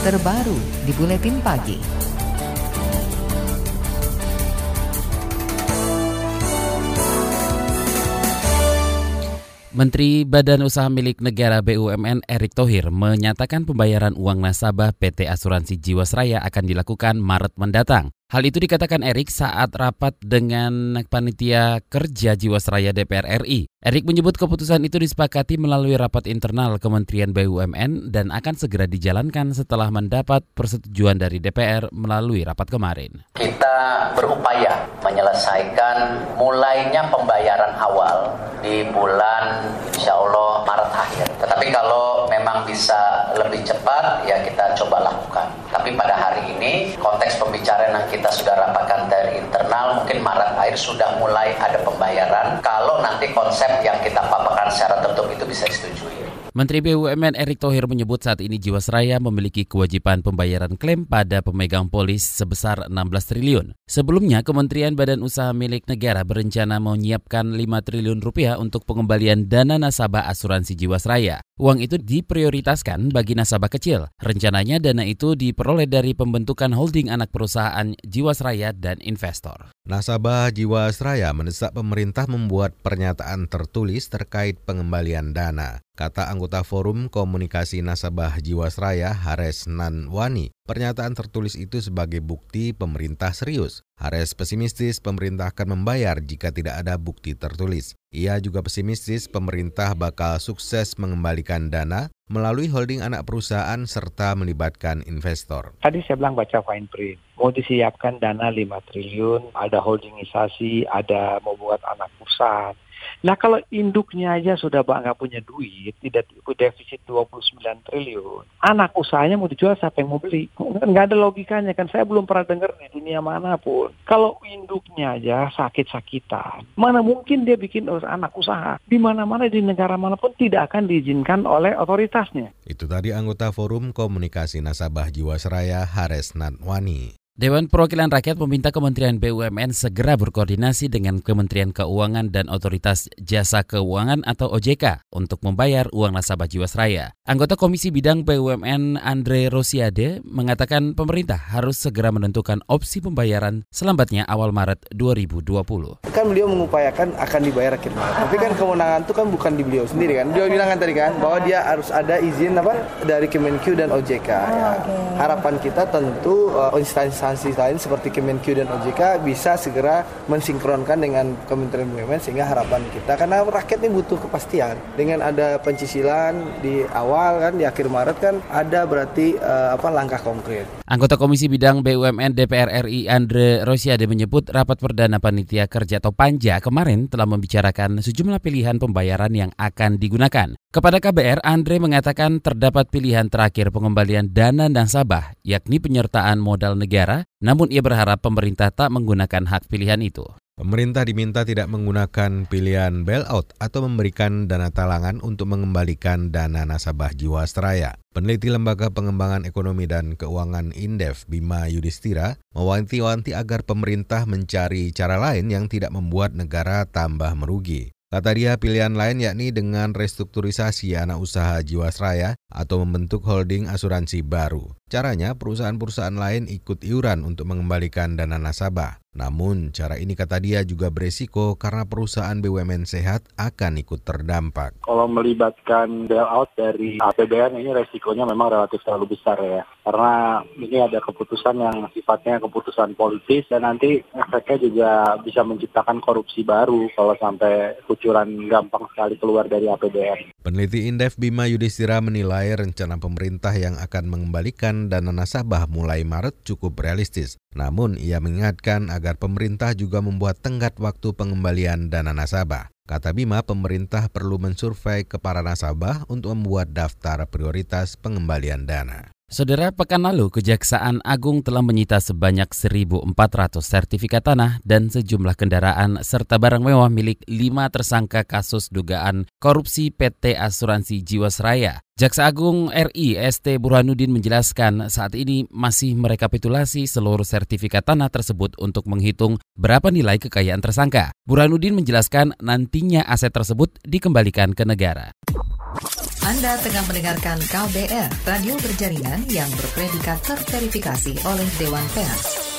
terbaru di Buletin Pagi. Menteri Badan Usaha Milik Negara BUMN Erick Thohir menyatakan pembayaran uang nasabah PT Asuransi Jiwasraya akan dilakukan Maret mendatang. Hal itu dikatakan Erik saat rapat dengan panitia kerja Jiwasraya DPR RI. Erik menyebut keputusan itu disepakati melalui rapat internal Kementerian BUMN dan akan segera dijalankan setelah mendapat persetujuan dari DPR melalui rapat kemarin. Kita berupaya menyelesaikan mulainya pembayaran awal di bulan insya Allah Maret akhir. Tetapi kalau memang bisa lebih cepat ya kita coba lakukan. Tapi pada pembicaraan yang kita sudah rapatkan dari internal mungkin Maret akhir sudah mulai ada pembayaran kalau nanti konsep yang kita paparkan secara tertutup itu bisa disetujui. Menteri BUMN Erick Thohir menyebut saat ini Jiwasraya memiliki kewajiban pembayaran klaim pada pemegang polis sebesar 16 triliun. Sebelumnya, Kementerian Badan Usaha Milik Negara berencana menyiapkan 5 triliun rupiah untuk pengembalian dana nasabah asuransi Jiwasraya. Uang itu diprioritaskan bagi nasabah kecil. Rencananya dana itu diperoleh dari pembentukan holding anak perusahaan Jiwasraya dan investor. Nasabah Jiwasraya mendesak pemerintah membuat pernyataan tertulis terkait pengembalian dana. Kata anggota Forum Komunikasi Nasabah Jiwasraya Hares Nanwani, pernyataan tertulis itu sebagai bukti pemerintah serius. Hares pesimistis pemerintah akan membayar jika tidak ada bukti tertulis. Ia juga pesimistis pemerintah bakal sukses mengembalikan dana melalui holding anak perusahaan serta melibatkan investor. Tadi saya bilang baca fine print, mau disiapkan dana 5 triliun, ada holdingisasi, ada membuat anak perusahaan. Nah kalau induknya aja sudah nggak punya duit, tidak defisit 29 triliun, anak usahanya mau dijual siapa yang mau beli? Nggak ada logikanya kan, saya belum pernah dengar di dunia mana pun. Kalau induknya aja sakit-sakitan, mana mungkin dia bikin anak usaha? Di mana-mana di negara mana pun tidak akan diizinkan oleh otoritasnya. Itu tadi anggota Forum Komunikasi Nasabah Jiwasraya Hares Natwani. Dewan Perwakilan Rakyat meminta Kementerian BUMN segera berkoordinasi dengan Kementerian Keuangan dan Otoritas Jasa Keuangan atau OJK untuk membayar uang nasabah Jiwasraya. Anggota Komisi Bidang BUMN Andre Rosiade mengatakan pemerintah harus segera menentukan opsi pembayaran selambatnya awal Maret 2020. Kan beliau mengupayakan akan dibayar akhir Maret. Tapi kan kewenangan itu kan bukan di beliau sendiri kan. Beliau bilang kan tadi kan bahwa dia harus ada izin apa dari Kemenq dan OJK. Ya. Harapan kita tentu uh, instansi instansi lain seperti Kemenq dan OJK bisa segera mensinkronkan dengan Kementerian BUMN sehingga harapan kita karena rakyat ini butuh kepastian dengan ada pencicilan di awal kan di akhir Maret kan ada berarti uh, apa langkah konkret. Anggota Komisi Bidang BUMN DPR RI Andre Rosiade menyebut rapat perdana panitia kerja atau panja kemarin telah membicarakan sejumlah pilihan pembayaran yang akan digunakan. Kepada KBR, Andre mengatakan terdapat pilihan terakhir pengembalian dana nasabah, yakni penyertaan modal negara, namun ia berharap pemerintah tak menggunakan hak pilihan itu. Pemerintah diminta tidak menggunakan pilihan bailout atau memberikan dana talangan untuk mengembalikan dana nasabah Jiwasraya. Peneliti Lembaga Pengembangan Ekonomi dan Keuangan Indef Bima Yudhistira mewanti-wanti agar pemerintah mencari cara lain yang tidak membuat negara tambah merugi. Kata dia pilihan lain yakni dengan restrukturisasi anak usaha Jiwasraya atau membentuk holding asuransi baru. Caranya perusahaan-perusahaan lain ikut iuran untuk mengembalikan dana nasabah. Namun, cara ini kata dia juga beresiko karena perusahaan BUMN sehat akan ikut terdampak. Kalau melibatkan bailout dari APBN ini resikonya memang relatif terlalu besar ya. Karena ini ada keputusan yang sifatnya keputusan politis dan nanti efeknya juga bisa menciptakan korupsi baru kalau sampai kucuran gampang sekali keluar dari APBN. Peneliti Indef Bima Yudhistira menilai rencana pemerintah yang akan mengembalikan dana nasabah mulai Maret cukup realistis. Namun ia mengingatkan agar pemerintah juga membuat tenggat waktu pengembalian dana nasabah. Kata Bima, pemerintah perlu mensurvei ke para nasabah untuk membuat daftar prioritas pengembalian dana. Saudara, pekan lalu Kejaksaan Agung telah menyita sebanyak 1.400 sertifikat tanah dan sejumlah kendaraan serta barang mewah milik lima tersangka kasus dugaan korupsi PT Asuransi Jiwasraya. Jaksa Agung RI ST Burhanuddin menjelaskan saat ini masih merekapitulasi seluruh sertifikat tanah tersebut untuk menghitung berapa nilai kekayaan tersangka. Burhanuddin menjelaskan nantinya aset tersebut dikembalikan ke negara. Anda tengah mendengarkan KBR, radio berjaringan yang berpredikat terverifikasi oleh Dewan Pers.